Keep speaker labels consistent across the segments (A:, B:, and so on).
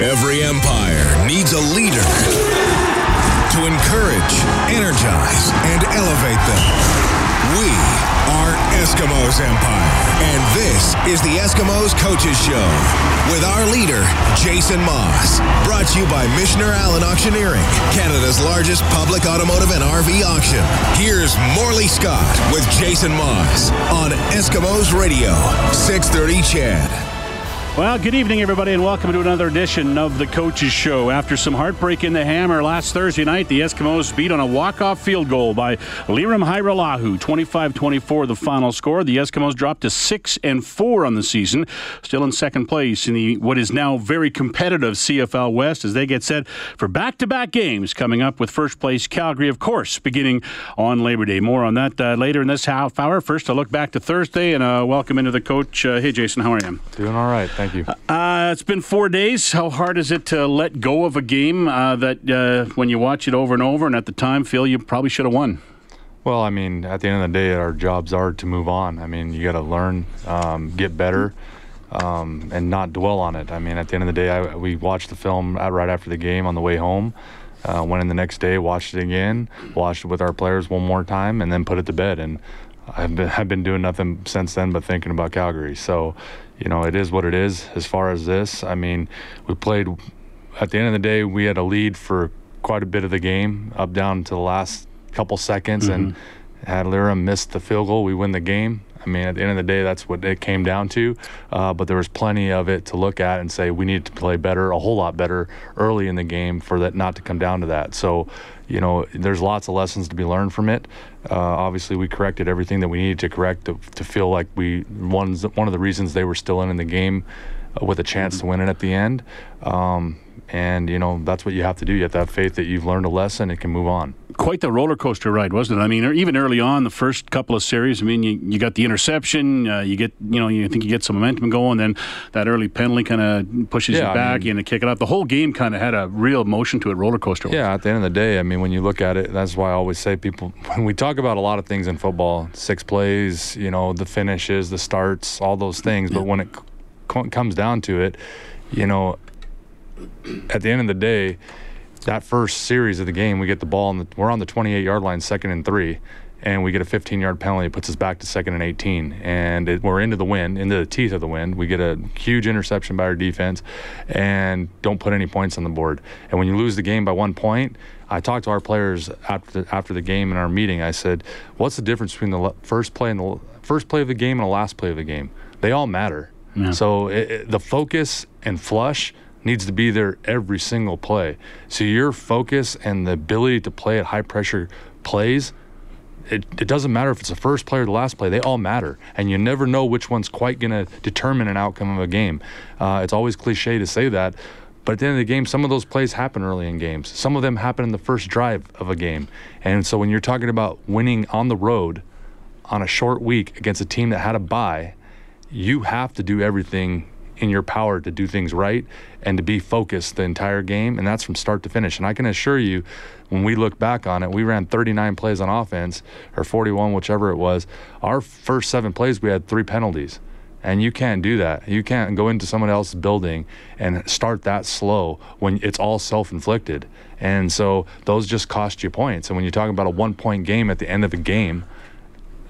A: Every empire needs a leader to encourage, energize, and elevate them. We are Eskimos Empire, and this is the Eskimos Coaches Show with our leader, Jason Maas. Brought to you by Michener Allen Auctioneering, Canada's largest public automotive and RV auction. Here's Morley Scott with Jason Maas on Eskimos Radio, 630 CHED.
B: Well, good evening, everybody, and welcome to another edition of the Coaches Show. After some heartbreak in the hammer last Thursday night, the Eskimos beat on a walk-off field goal by Lirim Hajrullahu, 25-24 the final score. The Eskimos dropped to 6 and 4 on the season, still in second place in the what is now very competitive CFL West as they get set for back-to-back games coming up with first place Calgary, of course, beginning on Labor Day. More on that uh, later in this half hour. First, a look back to Thursday and a welcome into the coach. Uh, hey, Jason, how are you?
C: Doing all right. Thank you.
B: Uh, it's been four days. How hard is it to let go of a game uh, that uh, when you watch it over and over and at the time feel you probably should have won?
C: Well, I mean, at the end of the day, our jobs are to move on. I mean, you got to learn, um, get better, um, and not dwell on it. I mean, at the end of the day, I, we watched the film right after the game on the way home. Uh, went in the next day, watched it again, watched it with our players one more time, and then put it to bed. And I've been I've been doing nothing since then but thinking about Calgary. So you know, it is what it is as far as this. I mean, we played, at the end of the day, we had a lead for quite a bit of the game, up down to the last couple seconds, mm-hmm. and had Lirim missed the field goal, we win the game. I mean, at the end of the day, that's what it came down to. Uh, but there was plenty of it to look at and say we need to play better, a whole lot better early in the game for that not to come down to that. So, you know, there's lots of lessons to be learned from it. Uh, obviously, we corrected everything that we needed to correct to, to feel like we one one of the reasons they were still in in the game with a chance to win it at the end. Um, and you know that's what you have to do. You have to have faith that you've learned a lesson and can move on.
B: Quite the roller coaster ride, wasn't it? I mean, even early on, the first couple of series. I mean, you, you got the interception, uh, you get you know you think you get some momentum going, then that early penalty kind of pushes yeah, you back, I mean, you kick it up. The whole game kind of had a real motion to it, roller coaster.
C: Yeah, at the end of the day, I mean, when you look at it, that's why I always say people when we talk about a lot of things in football, six plays, you know, the finishes, the starts, all those things, but when it comes down to it, you know, at the end of the day, that first series of the game, we get the ball, and we're on the 28 yard line, second and three, and we get a 15 yard penalty. It puts us back to second and 18. And it, we're into the wind, into the teeth of the wind. We get a huge interception by our defense and don't put any points on the board. And when you lose the game by one point, I talked to our players after the, after the game in our meeting. I said, "What's the difference between the first play and the first play of the game and the last play of the game? They all matter. Yeah. So it, it, the focus and flush needs to be there every single play. So your focus and the ability to play at high pressure plays, it, it doesn't matter if it's the first play or the last play, they all matter. And you never know which one's quite going to determine an outcome of a game. Uh, it's always cliche to say that. But at the end of the game, some of those plays happen early in games. Some of them happen in the first drive of a game. And so when you're talking about winning on the road on a short week against a team that had a bye, you have to do everything in your power to do things right and to be focused the entire game, and that's from start to finish. And I can assure you, when we look back on it, we ran 39 plays on offense or 41, whichever it was. Our first seven plays, we had three penalties. And you can't do that. You can't go into someone else's building and start that slow when it's all self inflicted. And so those just cost you points. And when you're talking about a one point game at the end of a game,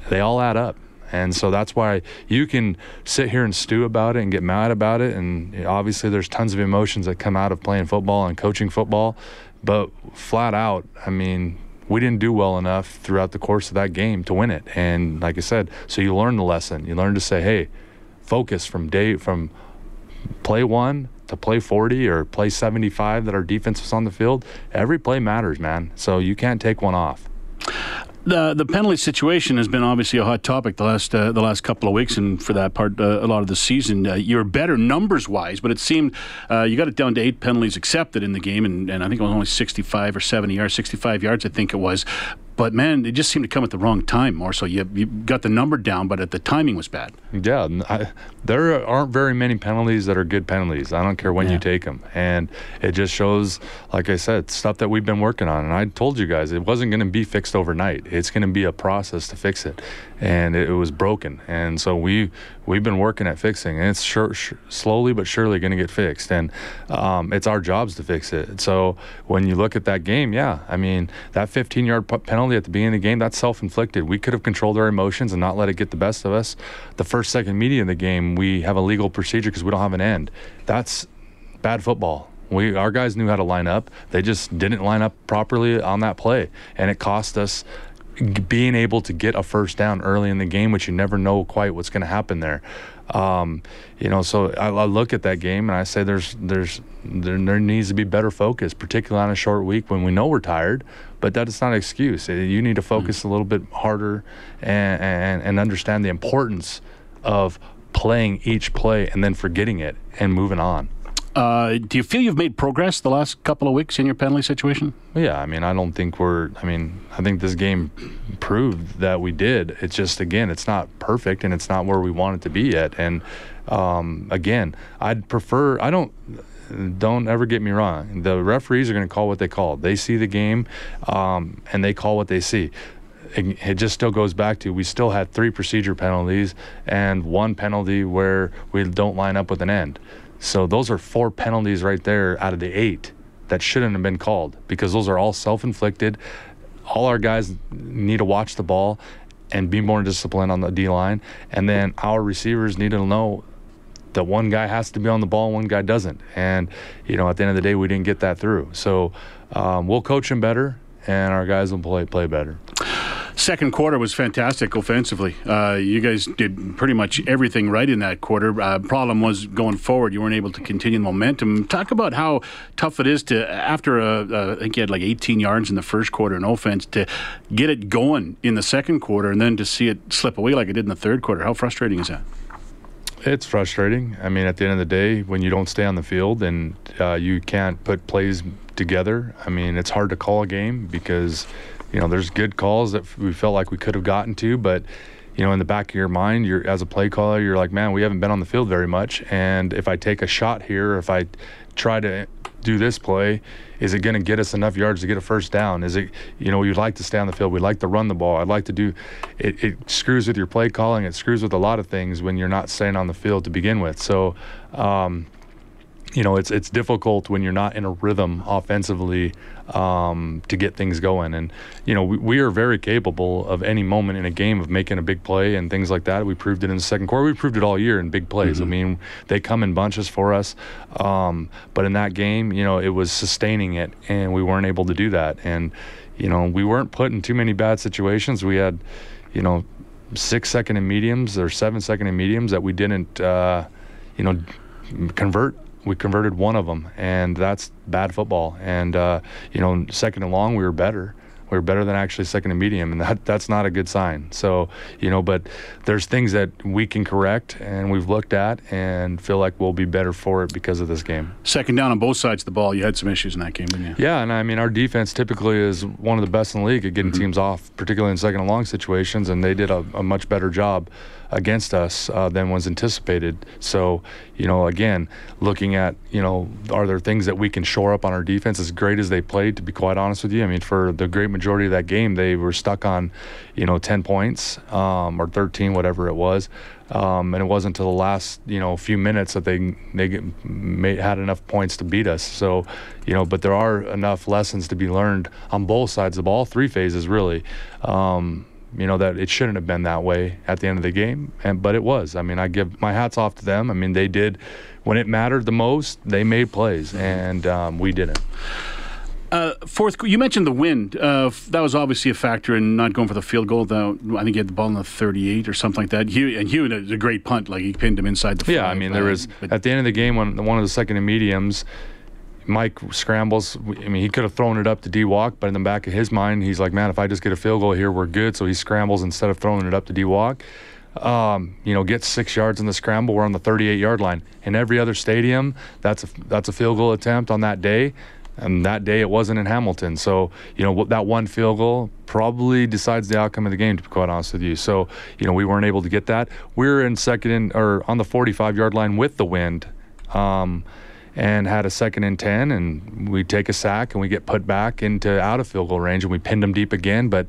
C: they all add up. And so that's why you can sit here and stew about it and get mad about it. And obviously, there's tons of emotions that come out of playing football and coaching football. But flat out, I mean, we didn't do well enough throughout the course of that game to win it. And like I said, so you learn the lesson. You learn to say, hey, focus from day from play one to play 40 or play 75 that our defense was on the field. Every play matters, man. So you can't take one off.
B: The the penalty situation has been obviously a hot topic the last uh, the last couple of weeks, and for that part, uh, a lot of the season. Uh, you're better numbers wise, but it seemed uh, you got it down to eight penalties accepted in the game, and, and I think it was only 65 or 70 yards, 65 yards, I think it was. But man, it just seemed to come at the wrong time. More so, you you got the number down, but the timing was bad.
C: Yeah, I, there aren't very many penalties that are good penalties. I don't care when yeah. you take them, and it just shows, like I said, stuff that we've been working on. And I told you guys it wasn't going to be fixed overnight. It's going to be a process to fix it, and it, it, was broken. And so we we've been working at fixing, and it's sure, sure, slowly but surely going to get fixed. And um, it's our jobs to fix it. So when you look at that game, yeah, I mean that 15-yard penalty at the beginning of the game, that's self-inflicted. We could have controlled our emotions and not let it get the best of us. The first second media in the game, we have a legal procedure because we don't have an end. That's bad football. We our guys knew how to line up. They just didn't line up properly on that play, and it cost us being able to get a first down early in the game, which you never know quite what's going to happen there. Um, you know, so I, I, look at that game and I say there's there's there, there, needs to be better focus, particularly on a short week when we know we're tired. But that is not an excuse. You need to focus mm-hmm. a little bit harder and, and and understand the importance of playing each play and then forgetting it and moving on.
B: Uh, do you feel you've made progress the last couple of weeks in your penalty situation?
C: Yeah, I mean, I don't think we're. I mean, I think this game proved that we did. It's just again, it's not perfect and it's not where we want it to be yet. And um, again, I'd prefer. I don't. Don't ever get me wrong. The referees are going to call what they call. They see the game, um, and they call what they see it, just still goes back to we still had three procedure penalties and one penalty where we don't line up with an end. So those are four penalties right there out of the eight that shouldn't have been called because those are all self-inflicted. All our guys need to watch the ball and be more disciplined on the D line, and then our receivers need to know that one guy has to be on the ball, and one guy doesn't. And you know, at the end of the day, we didn't get that through. So um, we'll coach him better, and our guys will play play better.
B: Second quarter was fantastic offensively. Uh, you guys did pretty much everything right in that quarter. Uh, problem was going forward, you weren't able to continue the momentum. Talk about how tough it is to, after a, a, I think you had like 18 yards in the first quarter in offense, to get it going in the second quarter and then to see it slip away like it did in the third quarter. How frustrating is that?
C: It's frustrating. I mean, at the end of the day, when you don't stay on the field and uh, you can't put plays together, I mean, it's hard to call a game because you know, there's good calls that we felt like we could have gotten to, but you know, in the back of your mind, you're as a play caller, you're like, man, we haven't been on the field very much, and if I take a shot here, if I try to do this play, is it going to get us enough yards to get a first down? Is it, you know, you'd like to stay on the field, we'd like to run the ball, I'd like to do. It, it screws with your play calling, it screws with a lot of things when you're not staying on the field to begin with. So. Um, you know, it's it's difficult when you're not in a rhythm offensively um, to get things going. And you know, we, we, are very capable of any moment in a game of making a big play and things like that. We proved it in the second quarter. We proved it all year in big plays. Mm-hmm. I mean, they come in bunches for us, um, but in that game, you know, it was sustaining it, and we weren't able to do that. And you know, we weren't put in too many bad situations. We had, you know, six second and mediums or seven second and mediums that we didn't, uh, you know, convert we converted one of them, and that's bad football. And uh, you know, second and long, we were better. We were better than actually second and medium, and that that's not a good sign. So you know, but there's things that we can correct, and we've looked at, and feel like we'll be better for it because of this game.
B: Second down on both sides of the ball, you had some issues in that game, didn't you?
C: Yeah, and I mean, our defense typically is one of the best in the league at getting mm-hmm. teams off, particularly in second and long situations, and they did a, a much better job against us uh, than was anticipated. So, you know, again, looking at, you know, are there things that we can shore up on our defense as great as they played, to be quite honest with you? I mean, for the great majority of that game, they were stuck on, you know, 10 points um, or 13, whatever it was. Um, and it wasn't until the last you know few minutes that they they made, had enough points to beat us. So, you know, but there are enough lessons to be learned on both sides of ball, three phases really. Um, you know that it shouldn't have been that way at the end of the game and but it was i mean i give my hats off to them i mean they did when it mattered the most they made plays and um, we didn't
B: uh, fourth, you mentioned the wind. Uh, that was obviously a factor in not going for the field goal. Though I think he had the ball in the 38 or something like that. Hugh, and Hugh had a great punt, like he pinned him inside the.
C: Yeah, I mean there was at the end of the game when one of the second and mediums, Mike scrambles. I mean, he could have thrown it up to D Walk, but in the back of his mind, he's like, man, if I just get a field goal here, we're good. So he scrambles instead of throwing it up to D Walk. Um, you know, gets six yards in the scramble. We're on the 38 yard line. In every other stadium, that's a that's a field goal attempt on that day. and that day it wasn't in Hamilton. So, you know, that one field goal probably decides the outcome of the game, to be quite honest with you. So, you know, we weren't able to get that. We are in second in, or on the 45 yard line with the wind. Um, and had a second and 10 and we take a sack and we get put back into out of field goal range and we pinned them deep again but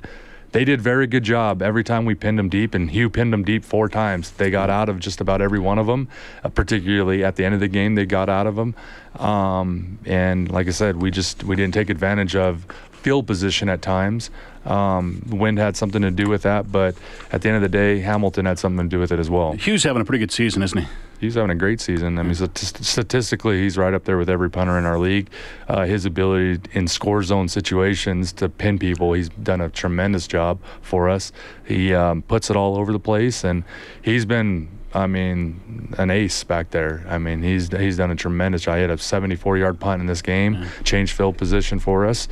C: they did very good job. Every time we pinned them deep and hugh pinned them deep four times they got out of just about every one of them uh, particularly at the end of the game they got out of them. Um, and like i said we just we didn't take advantage of field position at times. Um, wind had something to do with that but at the end of the day hamilton had something to do with it as well.
B: Hugh's having a pretty good season isn't he
C: he's having a great season. I mean, statistically, he's right up there with every punter in our league. Uh, his ability in score zone situations to pin people, he's done a tremendous job for us. He um, puts it all over the place, and he's been. I mean, an ace back there. I mean, he's he's done a tremendous job. He had a 74-yard punt in this game, changed field position for us.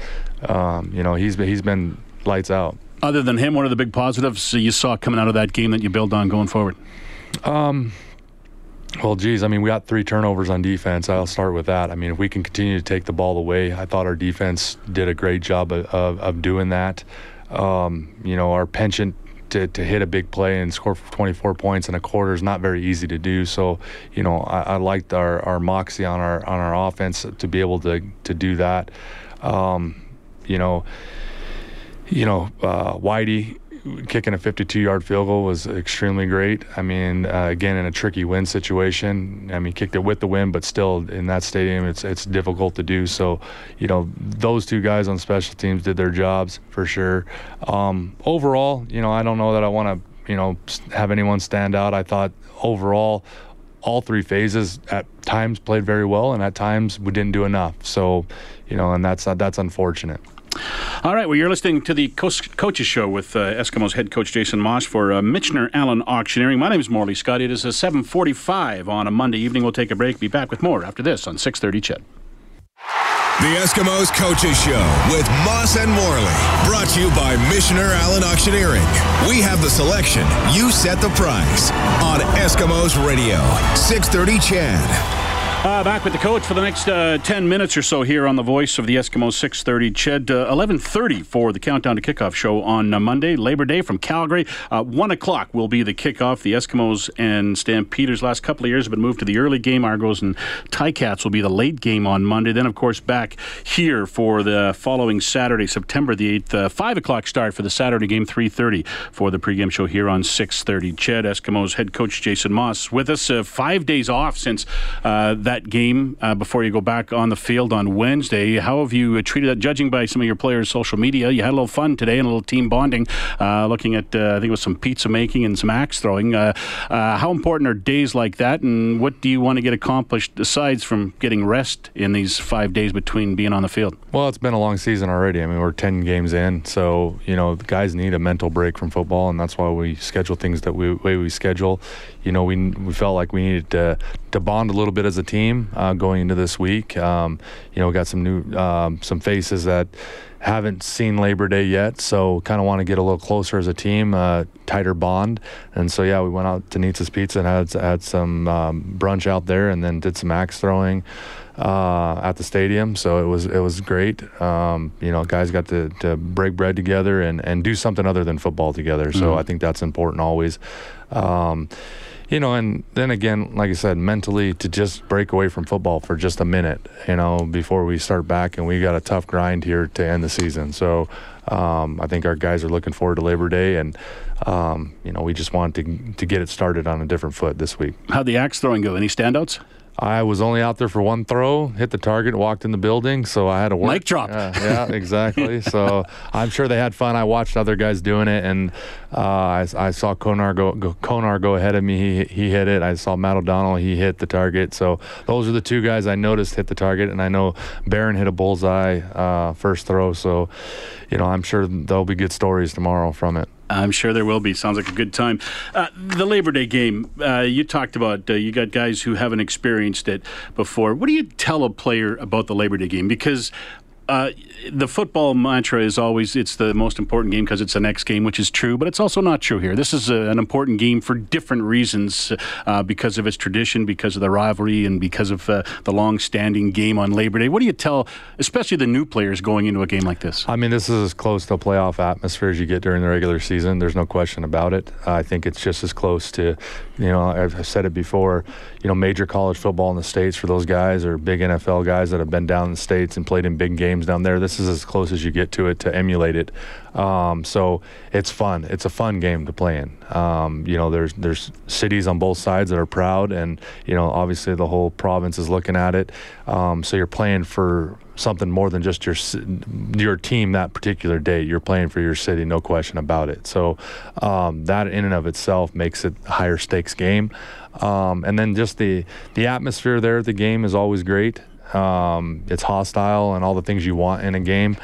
C: Um, you know, he's he's been lights out.
B: Other than him, what are the big positives you saw coming out of that game that you build on going forward?
C: Um, well, geez, I mean, we got three turnovers on defense. I'll start with that. I mean, if we can continue to take the ball away, I thought our defense did a great job of, of, of doing that. Um, you know, our penchant to, to hit a big play and score 24 points in a quarter is not very easy to do. So, you know, I, I liked our, our moxie on our on our offense to be able to to do that. Um, you know, you know, uh, Whitey kicking a 52 yard field goal was extremely great. I mean, uh, again, in a tricky wind situation, I mean, kicked it with the wind, but still in that stadium, it's it's difficult to do. So, you know, those two guys on special teams did their jobs for sure. Um, overall, you know, I don't know that I want to, you know, have anyone stand out. I thought overall, all three phases at times played very well, and at times we didn't do enough. So, you know, and that's that's unfortunate.
B: All right, well, you're listening to the Co- Coaches Show with uh, Eskimos head coach Jason Maas for uh, Michener Allen Auctioneering. My name is Morley Scott. It is a 7:45 on a Monday evening. We'll take a break. Be back with more after this on 6:30. CHED.
A: The Eskimos Coaches Show with Maas and Morley. Brought to you by Michener Allen Auctioneering. We have the selection. You set the price. On Eskimos Radio. 630 CHED.
B: Uh, back with the coach for the next uh, 10 minutes or so here on the voice of the Eskimo 630 Ched. Uh, 11.30 for the Countdown to Kickoff show on uh, Monday, Labor Day from Calgary. Uh, 1 o'clock will be the kickoff. The Eskimos and Stampeders last couple of years have been moved to the early game. Argos and Ticats will be the late game on Monday. Then, of course, back here for the following Saturday, September the 8th. Uh, 5 o'clock start for the Saturday game, 3.30 for the pregame show here on 630 Ched. Eskimos head coach Jason Maas with us. five days off since that that game uh, before you go back on the field on Wednesday. How have you treated that? Judging by some of your players' social media, you had a little fun today and a little team bonding, uh, looking at uh, I think it was some pizza making and some axe throwing. Uh, uh, how important are days like that, and what do you want to get accomplished besides from getting rest in these five days between being on the field?
C: Well, it's been a long season already. I mean, we're ten games in, so you know the guys need a mental break from football, and that's why we schedule things that we way we schedule. You know, we we felt like we needed to to bond a little bit as a team uh, going into this week. Um, you know, got some new um, some faces that haven't seen Labor Day yet, so kind of want to get a little closer as a team, uh, tighter bond. And so yeah, we went out to Nitz's Pizza and had had some um, brunch out there, and then did some axe throwing. Uh, at the stadium, so it was it was great. Um, you know, guys got to, to break bread together and, and do something other than football together. So mm-hmm. I think that's important always. Um, you know, and then again, like I said, mentally to just break away from football for just a minute, you know, before we start back, and we got a tough grind here to end the season. So um, I think our guys are looking forward to Labor Day, and um, you know, we just want to to get it started on a different foot this week.
B: How'd the axe throwing go? Any standouts?
C: I was only out there for one throw, hit the target, walked in the building, so I had to work.
B: Mic drop.
C: Yeah, yeah exactly. so I'm sure they had fun. I watched other guys doing it, and uh, I, I, saw Konar go, go, Konar go ahead of me. He, he hit it. I saw Matt O'Donnell. He hit the target. So those are the two guys I noticed hit the target, and I know Barron hit a bullseye uh, first throw. So, you know, I'm sure there'll be good stories tomorrow from it.
B: I'm sure there will be. Sounds like a good time. Uh, the Labor Day game, uh, you talked about, uh, you got guys who haven't experienced it before. What do you tell a player about the Labor Day game? Because Uh, the football mantra is always it's the most important game because it's the next game, which is true, but it's also not true here. This is a, an important game for different reasons uh, because of its tradition, because of the rivalry, and because of uh, the long-standing game on Labor Day. What do you tell, especially the new players going into a game like this?
C: I mean, this is as close to a playoff atmosphere as you get during the regular season. There's no question about it. I think it's just as close to, you know, I've said it before, you know, major college football in the States for those guys or big NFL guys that have been down in the States and played in big games down there. This is as close as you get to it to emulate it. Um, so it's fun. It's a fun game to play in. Um, you know, there's there's cities on both sides that are proud, and you know, obviously the whole province is looking at it. Um, so you're playing for something more than just your your team that particular day. You're playing for your city, no question about it. So um, that in and of itself makes it a higher stakes game. Um, and then just the the atmosphere there at the game is always great. Um, it's hostile and all the things you want in a game,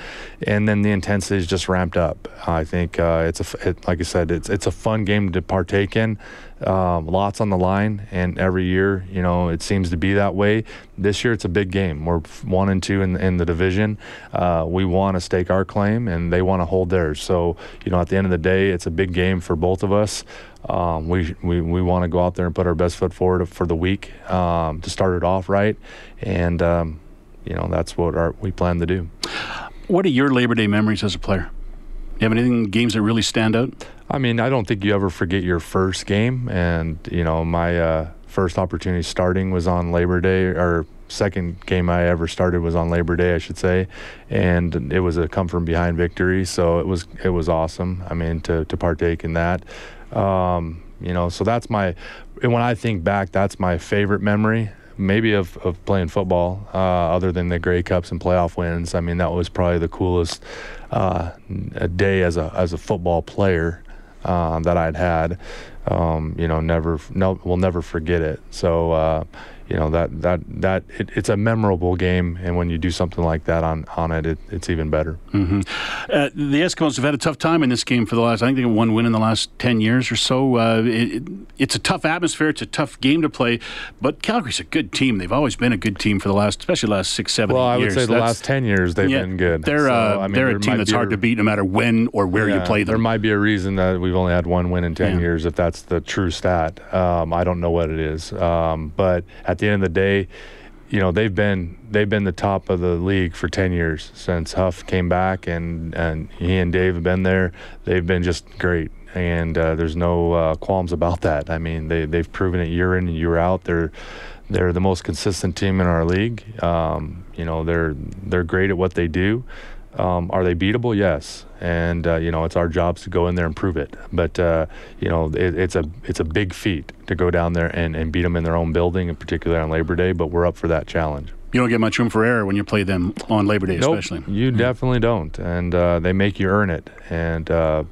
C: and then the intensity is just ramped up. I think uh, it's a it, like I said, it's it's a fun game to partake in. Um, lots on the line, and every year, you know, it seems to be that way. This year, it's a big game. We're one and two in, in the division. Uh, we want to stake our claim, and they want to hold theirs. So, you know, at the end of the day, it's a big game for both of us. Um, we we, we want to go out there and put our best foot forward for the week um, to start it off right, and um, you know that's what our, we plan to do.
B: What are your Labor Day memories as a player? You have anything games that really stand out?
C: I mean, I don't think you ever forget your first game, and you know my uh, first opportunity starting was on Labor Day, or second game I ever started was on Labor Day, I should say, and it was a come from behind victory. So it was it was awesome. I mean, to to partake in that. Um, you know, so that's my, when I think back, that's my favorite memory, maybe of, of playing football, uh, other than the Grey Cups and playoff wins. I mean, that was probably the coolest uh, day as a, as a football player uh, that I'd had. Um, you know, never, no, we'll never forget it. So, uh, you know that that that it, it's a memorable game, and when you do something like that on on it, it it's even better.
B: Mm-hmm. Uh, the Eskimos have had a tough time in this game for the last. I think they got one win in the last ten years or so. Uh, it, it's a tough atmosphere. It's a tough game to play, but Calgary's a good team. They've always been a good team for the last, especially the last six, seven.
C: Well, I would
B: years.
C: say the that's, last ten years they've yeah, been good.
B: They're so, uh, I mean, they're a team that's hard a, to beat no matter when or where
C: yeah,
B: you play them.
C: There might be a reason that we've only had one win in ten yeah. years, if that's the true stat. Um, I don't know what it is, um, but at the end of the day you know they've been they've been the top of the league for 10 years since Huff came back and and he and Dave have been there. They've been just great. And uh, there's no uh, qualms about that. I mean they they've proven it year in and year out. They're they're the most consistent team in our league. Um, you know they're they're great at what they do um, are they beatable? Yes, and uh, you know it's our jobs to go in there and prove it. But uh, you know it, it's a it's a big feat to go down there and, and beat them in their own building, in particular on Labor Day. But we're up for that challenge.
B: You don't get much room for error when you play them on Labor Day,
C: nope,
B: especially.
C: You mm-hmm. definitely don't, and uh, they make you earn it. And uh,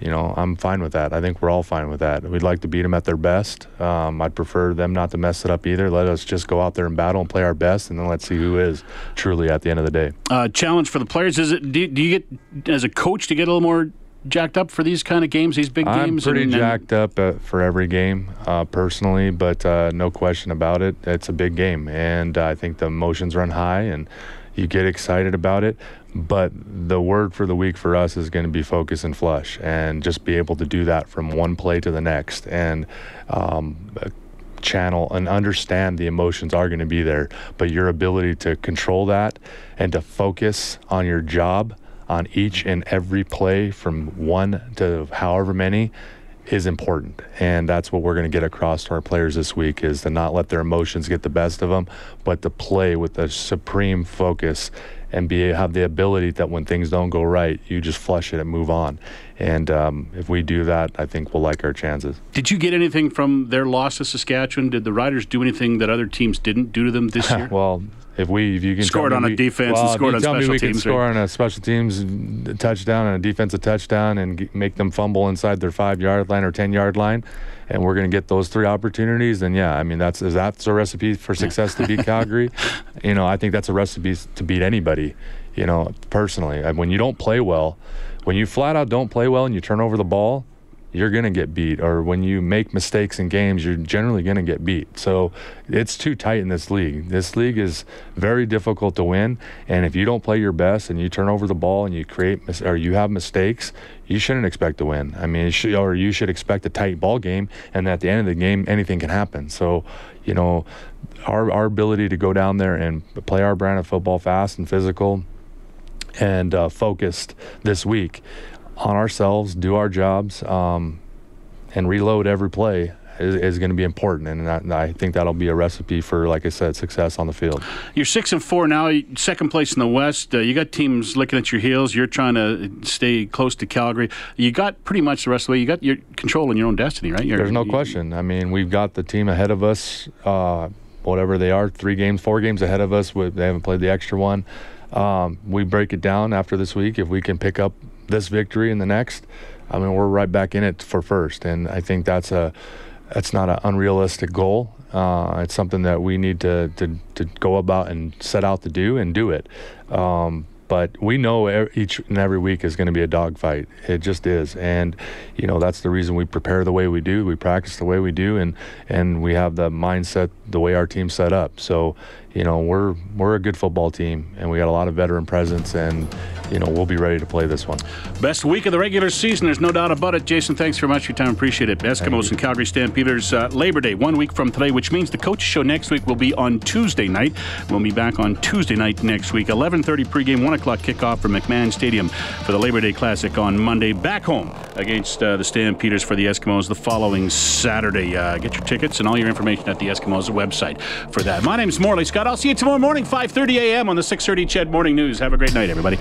C: you know, I'm fine with that. I think we're all fine with that. We'd like to beat them at their best. Um, I'd prefer them not to mess it up either. Let us just go out there and battle and play our best, and then let's see who is truly at the end of the day.
B: Uh, challenge for the players is it? Do, do, you get as a coach to get a little more jacked up for these kind of games, these big games?
C: I'm pretty and, jacked up uh, for every game, uh, personally, but uh, no question about it. It's a big game, and I think the emotions run high, and you get excited about it. But the word for the week for us is going to be focus and flush, and just be able to do that from one play to the next, and um, channel and understand the emotions are going to be there. But your ability to control that and to focus on your job on each and every play from one to however many is important and that's what we're going to get across to our players this week is to not let their emotions get the best of them but to play with a supreme focus and be have the ability that when things don't go right, you just flush it and move on. And um, if we do that, I think we'll like our chances.
B: Did you get anything from their loss to Saskatchewan? Did the Riders do anything that other teams didn't do to them this year?
C: well, if we if you can
B: scored on
C: we,
B: a defense
C: well,
B: and scored on
C: tell
B: special
C: me we
B: teams,
C: can score on a special teams touchdown and a defensive touchdown and make them fumble inside their five yard line or ten yard line, and we're going to get those three opportunities, then yeah, I mean that's is that's a recipe for success to beat Calgary. You know, I think that's a recipe to beat anybody you know, personally. When you don't play well, when you flat out don't play well and you turn over the ball, you're going to get beat. Or when you make mistakes in games, you're generally going to get beat. So it's too tight in this league. This league is very difficult to win. And if you don't play your best and you turn over the ball and you create mis- or you have mistakes, you shouldn't expect to win. I mean, should, or you should expect a tight ball game. And at the end of the game, anything can happen. So, you know, our, our ability to go down there and play our brand of football fast and physical and uh, focused this week on ourselves, do our jobs, um, and reload every play is, is going to be important. And I, I, think that'll be a recipe for, like I said, success on the field.
B: You're six and four now, second place in the West. Uh, you got teams looking at your heels. You're trying to stay close to Calgary. You got pretty much the rest of the way. You got your control in your own destiny, right? You're,
C: There's no question. I mean, we've got the team ahead of us. Uh, whatever they are, three games, four games ahead of us. They haven't played the extra one. Um, we break it down after this week. If we can pick up this victory and the next, I mean, we're right back in it for first. And I think that's a that's not an unrealistic goal. Uh, it's something that we need to, to, to go about and set out to do and do it. Um, but we know each and every week is going to be a dogfight. It just is, and you know that's the reason we prepare the way we do, we practice the way we do, and and we have the mindset the way our team's set up. So you know we're we're a good football team, and we got a lot of veteran presence, and you know we'll be ready to play this one.
B: Best week of the regular season, there's no doubt about it. Jason, thanks very much for your time. Appreciate it. Eskimos and Calgary Stampeders uh, Labor Day, one week from today, which means the coach show next week will be on Tuesday night. We'll be back on Tuesday night next week. 11:30 pregame, one o'clock kickoff from McMahon Stadium for the Labor Day Classic on Monday. Back home against uh, the Stampeders for the Eskimos the following Saturday. Uh, get your tickets and all your information at the Eskimos website for that. My name is Morley Scott. I'll see you tomorrow morning, 5:30 a.m. on the 6:30 CHED Morning News. Have a great night, everybody.